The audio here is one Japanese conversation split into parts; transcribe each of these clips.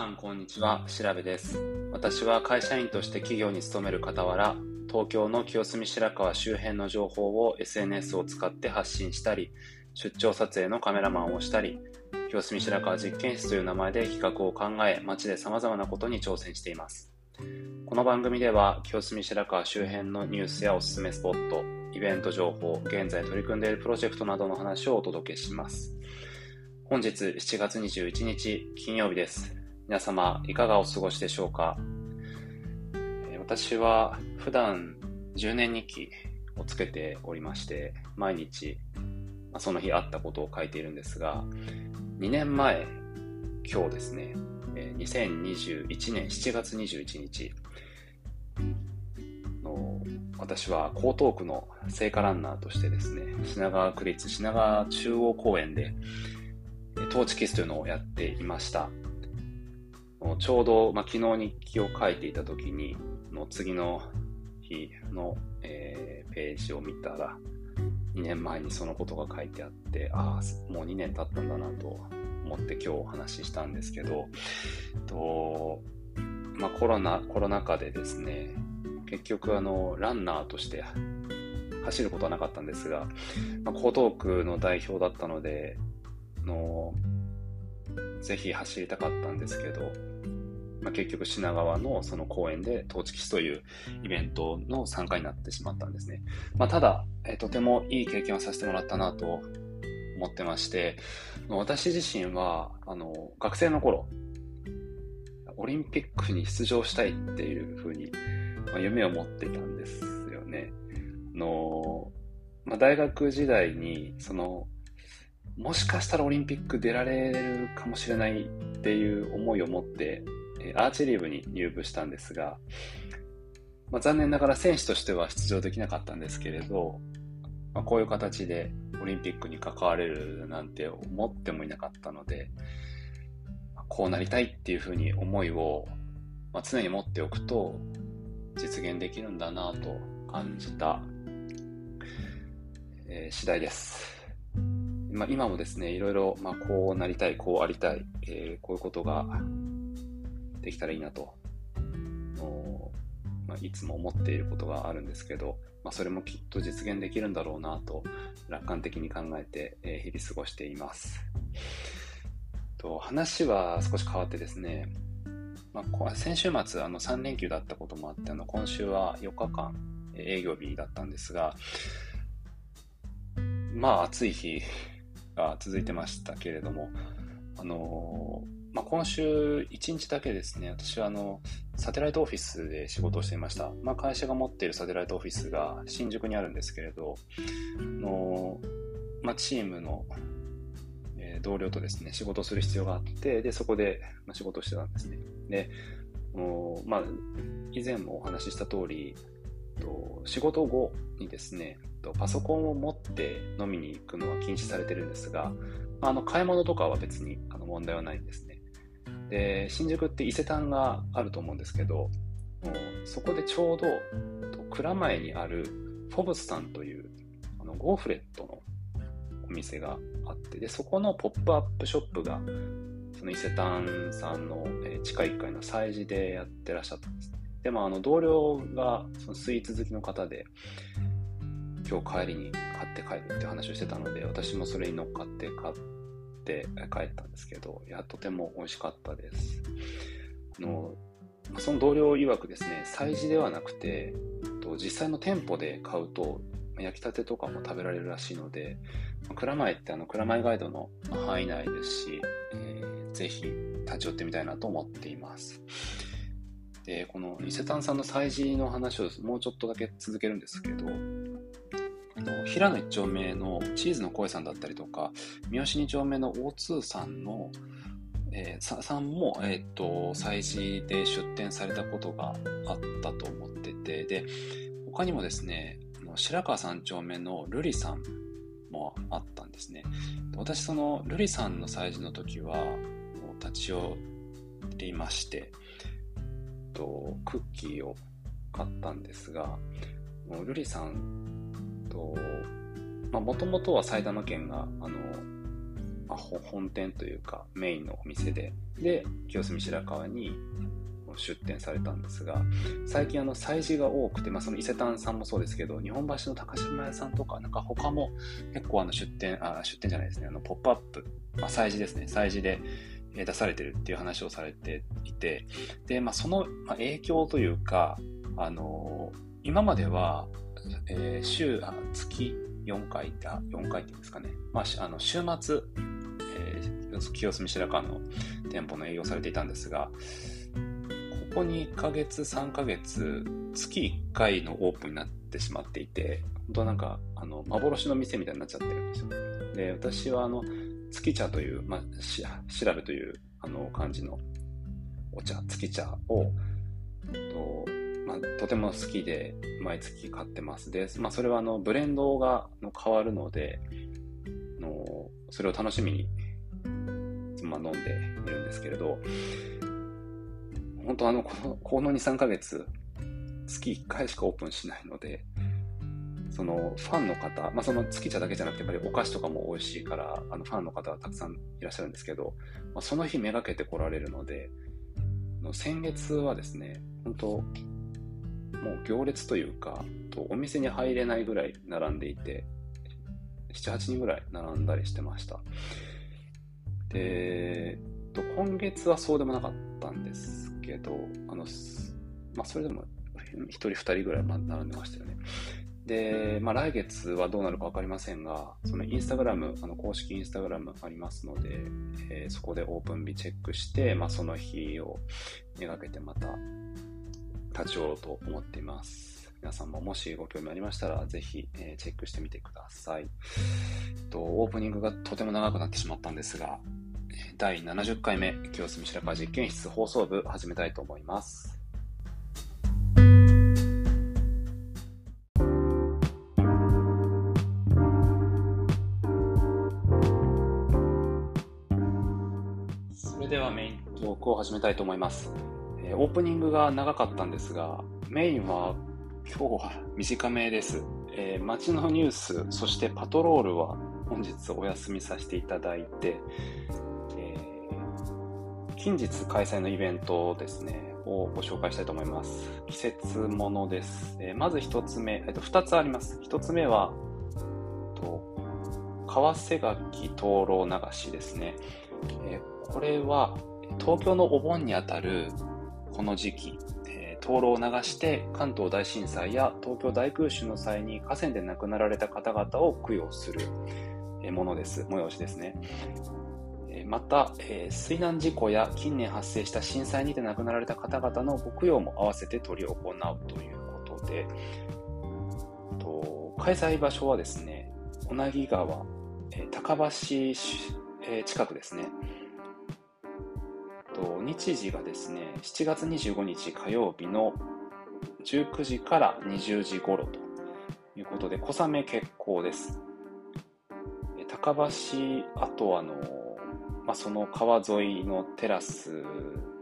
さんこんにちは、調べです。私は会社員として企業に勤める傍ら、東京の清澄白河周辺の情報を SNS を使って発信したり、出張撮影のカメラマンをしたり、清澄白河実験室という名前で企画を考え、街で様々なことに挑戦しています。この番組では、清澄白河周辺のニュースやおすすめスポット、イベント情報、現在取り組んでいるプロジェクトなどの話をお届けします。本日7月21日金曜日です。皆様いかがお過ごしでしょうか？私は普段10年日記をつけておりまして毎日その日あったことを書いているんですが2年前今日ですね2021年7月21日の私は江東区の聖火ランナーとしてですね品川区立品川中央公園でトーチキスというのをやっていました。ちょうど、まあ、昨日日記を書いていた時に、の次の日の、えー、ページを見たら、2年前にそのことが書いてあって、ああ、もう2年経ったんだなと思って今日お話ししたんですけど、とまあ、コロナ、コロナ禍でですね、結局あの、ランナーとして走ることはなかったんですが、まあ、江東区の代表だったので、のぜひ走りたかったんですけど、まあ、結局品川のその公園でトーチキスというイベントの参加になってしまったんですね。まあ、ただ、え、とてもいい経験をさせてもらったなと思ってまして、私自身は、あの、学生の頃、オリンピックに出場したいっていうふうに、まあ、夢を持っていたんですよね。あの、まあ、大学時代に、その、もしかしたらオリンピック出られるかもしれないっていう思いを持ってアーチェリー部に入部したんですが、まあ、残念ながら選手としては出場できなかったんですけれど、まあ、こういう形でオリンピックに関われるなんて思ってもいなかったので、こうなりたいっていうふうに思いを、ま、常に持っておくと実現できるんだなと感じた、えー、次第です。まあ、今もですね、いろいろ、まあ、こうなりたい、こうありたい、えー、こういうことができたらいいなと、まあ、いつも思っていることがあるんですけど、まあ、それもきっと実現できるんだろうなと楽観的に考えて、えー、日々過ごしています。と話は少し変わってですね、まあ、先週末あの3連休だったこともあってあの今週は4日間営業日だったんですがまあ暑い日が続いてましたけれどもあのーまあ、今週1日だけですね、私はあの、サテライトオフィスで仕事をしていました。まあ、会社が持っているサテライトオフィスが新宿にあるんですけれど、のまあ、チームの、えー、同僚とですね、仕事をする必要があって、で、そこで、まあ、仕事をしてたんですね。で、おまあ、以前もお話しした通り、と仕事後にですね、とパソコンを持って飲みに行くのは禁止されてるんですが、あの買い物とかは別にあの問題はないんですね。で、新宿って伊勢丹があると思うんですけど、そこでちょうど蔵前にあるフォブスさんというあのゴーフレットのお店があって、で、そこのポップアップショップが、その伊勢丹さんの地下1階の催事でやってらっしゃったんです。でも、あの、同僚がそのスイーツ好きの方で、今日帰りに買って帰るって話をしてたので、私もそれに乗っかって買って、って帰ったんですけど、いや、とても美味しかったです。あのその同僚曰くですね、催事ではなくて、実際の店舗で買うと、焼きたてとかも食べられるらしいので、蔵前ってあの蔵前ガイドの範囲内ですし、えー、ぜひ立ち寄ってみたいなと思っています。で、この伊勢丹さんの催事の話をもうちょっとだけ続けるんですけど、平野一丁目のチーズの声さんだったりとか、三好二丁目の O2 さんの、えー、さんも、えっ、ー、と、催事で出店されたことがあったと思ってて、で、他にもですね、白川三丁目の瑠璃さんもあったんですね。私、その瑠璃さんの催事の時は、立ち寄りまして、とクッキーを買ったんですが、瑠璃さんと、まあ、もともとは埼玉県が、あの、まあ、本店というかメインのお店で、で、清澄白河に出店されたんですが、最近あの催事が多くて、まあ、その伊勢丹さんもそうですけど、日本橋の高島屋さんとか、なんか他も結構あの出店、あ、出店じゃないですね、あのポップアップ、まあ、催事ですね、催事で出されてるっていう話をされていて、で、まあ、その影響というか、あの今までは、えー、週、あ月4回、あ、4回っていうんですかね、まあ、あの週末、えー、清澄白河の店舗の営業されていたんですが、ここ2ヶ月、3ヶ月、月1回のオープンになってしまっていて、本当なんか、あの、幻の店みたいになっちゃってるんですよ。で、私はあの、月茶という、まあ、し調べという、あの、漢字のお茶、月茶を、とまあ、とても好きで、毎月買ってます。で、まあ、それはあの、ブレンドがの変わるので、のそれを楽しみに、まあ、飲んでいるんですけれど、本当あの、この、この2、3ヶ月、月1回しかオープンしないので、そのファンの方、まあ、その月茶だけじゃなくて、やっぱりお菓子とかも美味しいから、あのファンの方はたくさんいらっしゃるんですけど、まあ、その日めがけて来られるので、先月はですね、本当もう行列というか、とお店に入れないぐらい並んでいて、7、8人ぐらい並んだりしてました。で、今月はそうでもなかったんですけど、あの、まあ、それでも1人2人ぐらい並んでましたよね。で、まあ、来月はどうなるか分かりませんが、そのインスタグラム、あの公式インスタグラムありますので、えー、そこでオープン日チェックして、まあ、その日をめがけてまた立ち寄ろうと思っています。皆さんももしご興味ありましたら、ぜひ、え、チェックしてみてください。えっとオープニングがとても長くなってしまったんですが、第70回目、清澄白河実験室放送部始めたいと思います。それではメイントークを始めたいと思います。えー、オープニングが長かったんですが、メインは今日は短めです。えー、街のニュース、そしてパトロールは本日お休みさせていただいて、近日開催のイベントですね、をご紹介したいと思います。季節ものです。えー、まず一つ目、えっと、二つあります。一つ目は、と川瀬垣灯籠流しですね。え、これは、東京のお盆にあたるこの時期、え、灯籠を流して関東大震災や東京大空襲の際に河川で亡くなられた方々を供養するものです。催しですね。また、え、水難事故や近年発生した震災にて亡くなられた方々のご供養も合わせて執り行うということで、と開催場所はですね、小名木川、え、高橋、え、近くですね。と日時がですね、7月25日火曜日の19時から20時頃ということで、小雨決行です。高橋、あとあの、まあ、その川沿いのテラス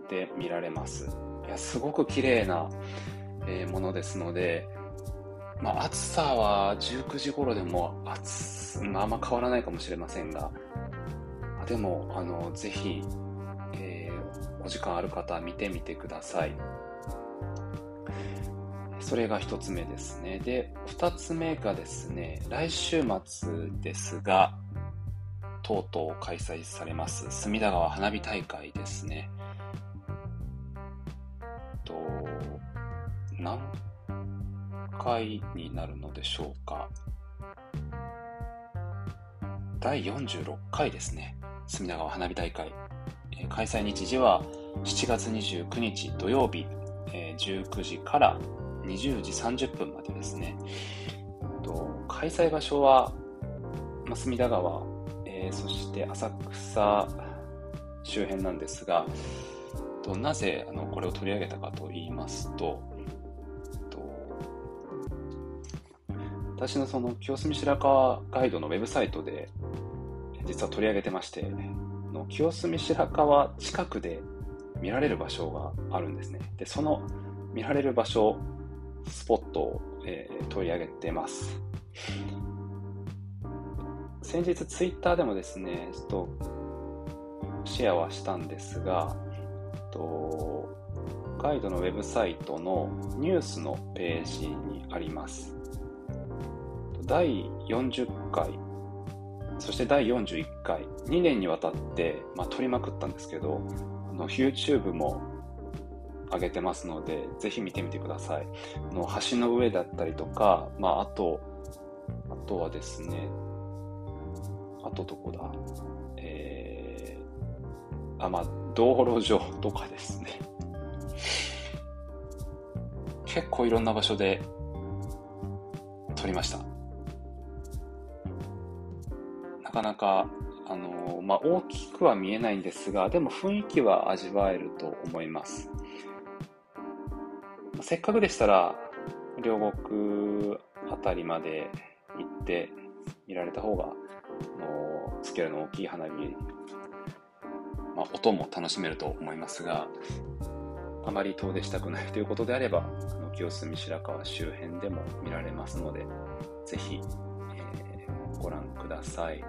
で見られます。いや、すごく綺麗な、え、ものですので、まあ、暑さは19時頃でも暑、まあ、あんま変わらないかもしれませんが、でも、あの、ぜひ、お時間ある方は見てみてください。それが一つ目ですね。で、二つ目がですね、来週末ですが、とうとう開催されます隅田川花火大会ですね。と、何回になるのでしょうか。第46回ですね。隅田川花火大会。開催日時は7月29日土曜日、19時から20時30分までですね。と開催場所は、隅田川えー、そして浅草周辺なんですが、となぜあのこれを取り上げたかと言いますと、と私のその清澄白河ガイドのウェブサイトで実は取り上げてまして、の清澄白河近くで見られる場所があるんですね。で、その見られる場所、スポットを、えー、取り上げてます。先日ツイッターでもですね、ちょっとシェアはしたんですが、とガイドのウェブサイトのニュースのページにあります。第40回、そして第41回、2年にわたって、まあ、撮りまくったんですけど、あの YouTube も上げてますので、ぜひ見てみてください。あの橋の上だったりとか、まあ、あと、あとはですね、あとどこだ？えー、あ、まあ、道路上 とかですね。結構いろんな場所で撮りました。かなか、あのまあ、大きくは見えないんですが、でも雰囲気は味わえると思います。せっかくでしたら、両国あたりまで行って見られた方が、あのスケールの大きい花火、まあ、音も楽しめると思いますが、あまり遠出したくないということであれば、あの清澄白河周辺でも見られますので、ぜひ、えー、ご覧ください。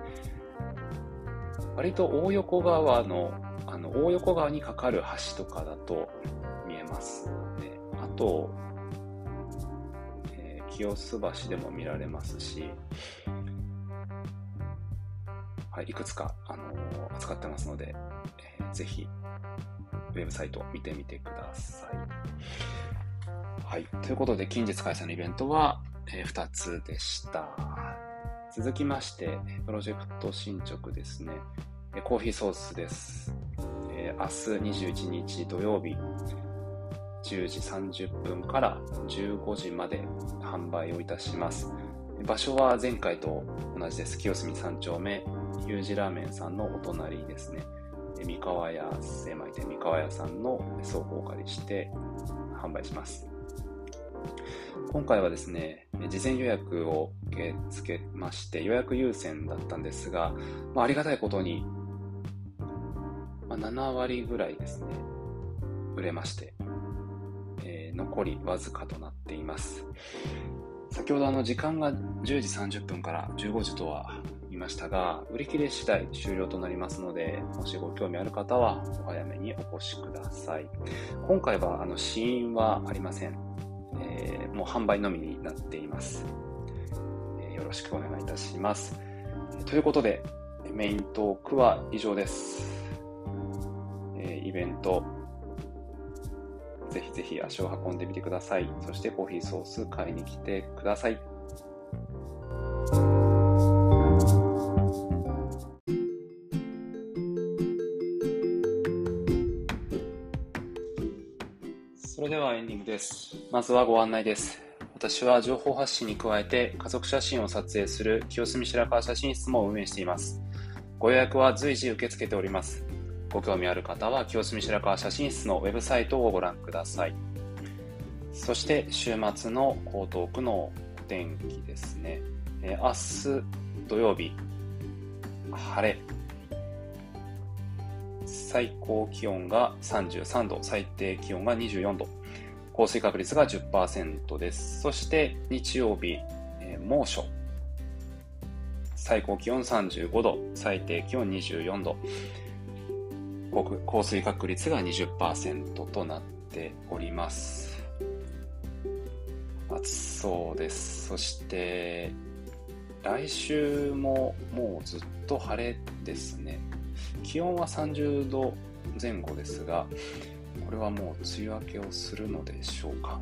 割と大横川の、あの、大横川に架かる橋とかだと見えますね。あと、えー、清洲橋でも見られますし、はい、いくつか、あのー、扱ってますので、えー、ぜひ、ウェブサイト見てみてください。はい。ということで、近日開催のイベントは、えー、2つでした。続きまして、プロジェクト進捗ですね。コーヒーソースです。え、明日21日土曜日、10時30分から15時まで販売をいたします。場所は前回と同じです。清澄3丁目、U 字ラーメンさんのお隣ですね。三河屋精米店三河屋さんの倉庫をお借りして販売します。今回はですね、事前予約を受け付けまして、予約優先だったんですが、まあ、ありがたいことに、まあ、7割ぐらいですね、売れまして、えー、残りわずかとなっています。先ほどあの時間が10時30分から15時とは言いましたが、売り切れ次第終了となりますので、もしご興味ある方はお早めにお越しください。今回はあの試飲はありません。えー、もう販売のみになっています、えー、よろしくお願いいたします。ということで、メイントークは以上です。えー、イベント、ぜひぜひ足を運んでみてください。そしてコーヒーソース買いに来てください。です。まずはご案内です。私は情報発信に加えて家族写真を撮影する清澄白河写真室も運営しています。ご予約は随時受け付けております。ご興味ある方は清澄白河写真室のウェブサイトをご覧ください。そして週末の江東区のお天気ですね。え明日土曜日、晴れ。最高気温が33度、最低気温が24度。降水確率が10%です。そして日曜日、えー、猛暑。最高気温35度、最低気温24度。降水確率が20%となっております。暑そうです。そして、来週ももうずっと晴れですね。気温は30度前後ですが、これはもう梅雨明けをするのでしょうか。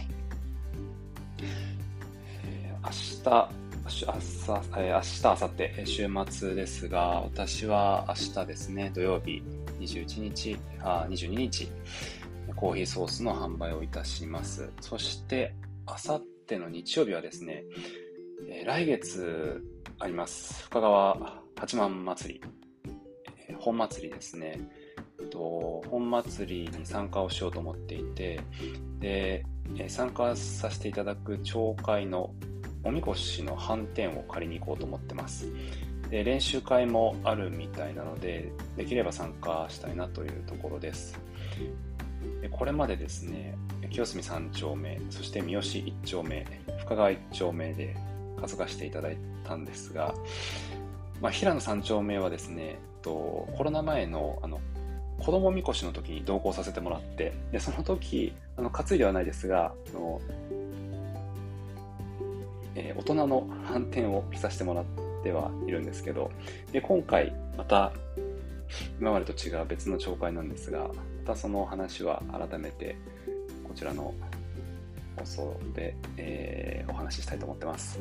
えー、明日、明日、えー、明日、明後日、週末ですが、私は明日ですね、土曜日、21日、あ、22日、コーヒーソースの販売をいたします。そして、明後日の日曜日はですね、え、来月あります。深川八幡祭り、え、本祭りですね。と、本祭りに参加をしようと思っていて、で、参加させていただく町会のおみこしの反転を借りに行こうと思ってます。で、練習会もあるみたいなので、できれば参加したいなというところです。でこれまでですね、清澄3丁目、そして三好1丁目、深川1丁目で担がしていただいたんですが、まあ、平野三丁目はですね、とコロナ前のあの子供みこしの時に同行させてもらってでその時あの担いではないですがあの、えー、大人の反転を着させてもらってはいるんですけどで今回また今までと違う別の紹介なんですがまたその話は改めてこちらの放送で、えー、お話ししたいと思ってます。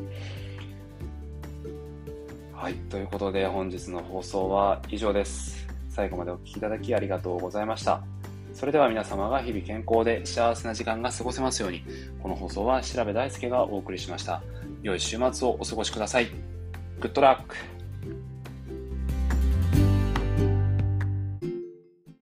はい、ということで本日の放送は以上です。最後までお聴きいただきありがとうございました。それでは皆様が日々健康で幸せな時間が過ごせますように、この放送は調べ大輔がお送りしました。良い週末をお過ごしください。グッドラック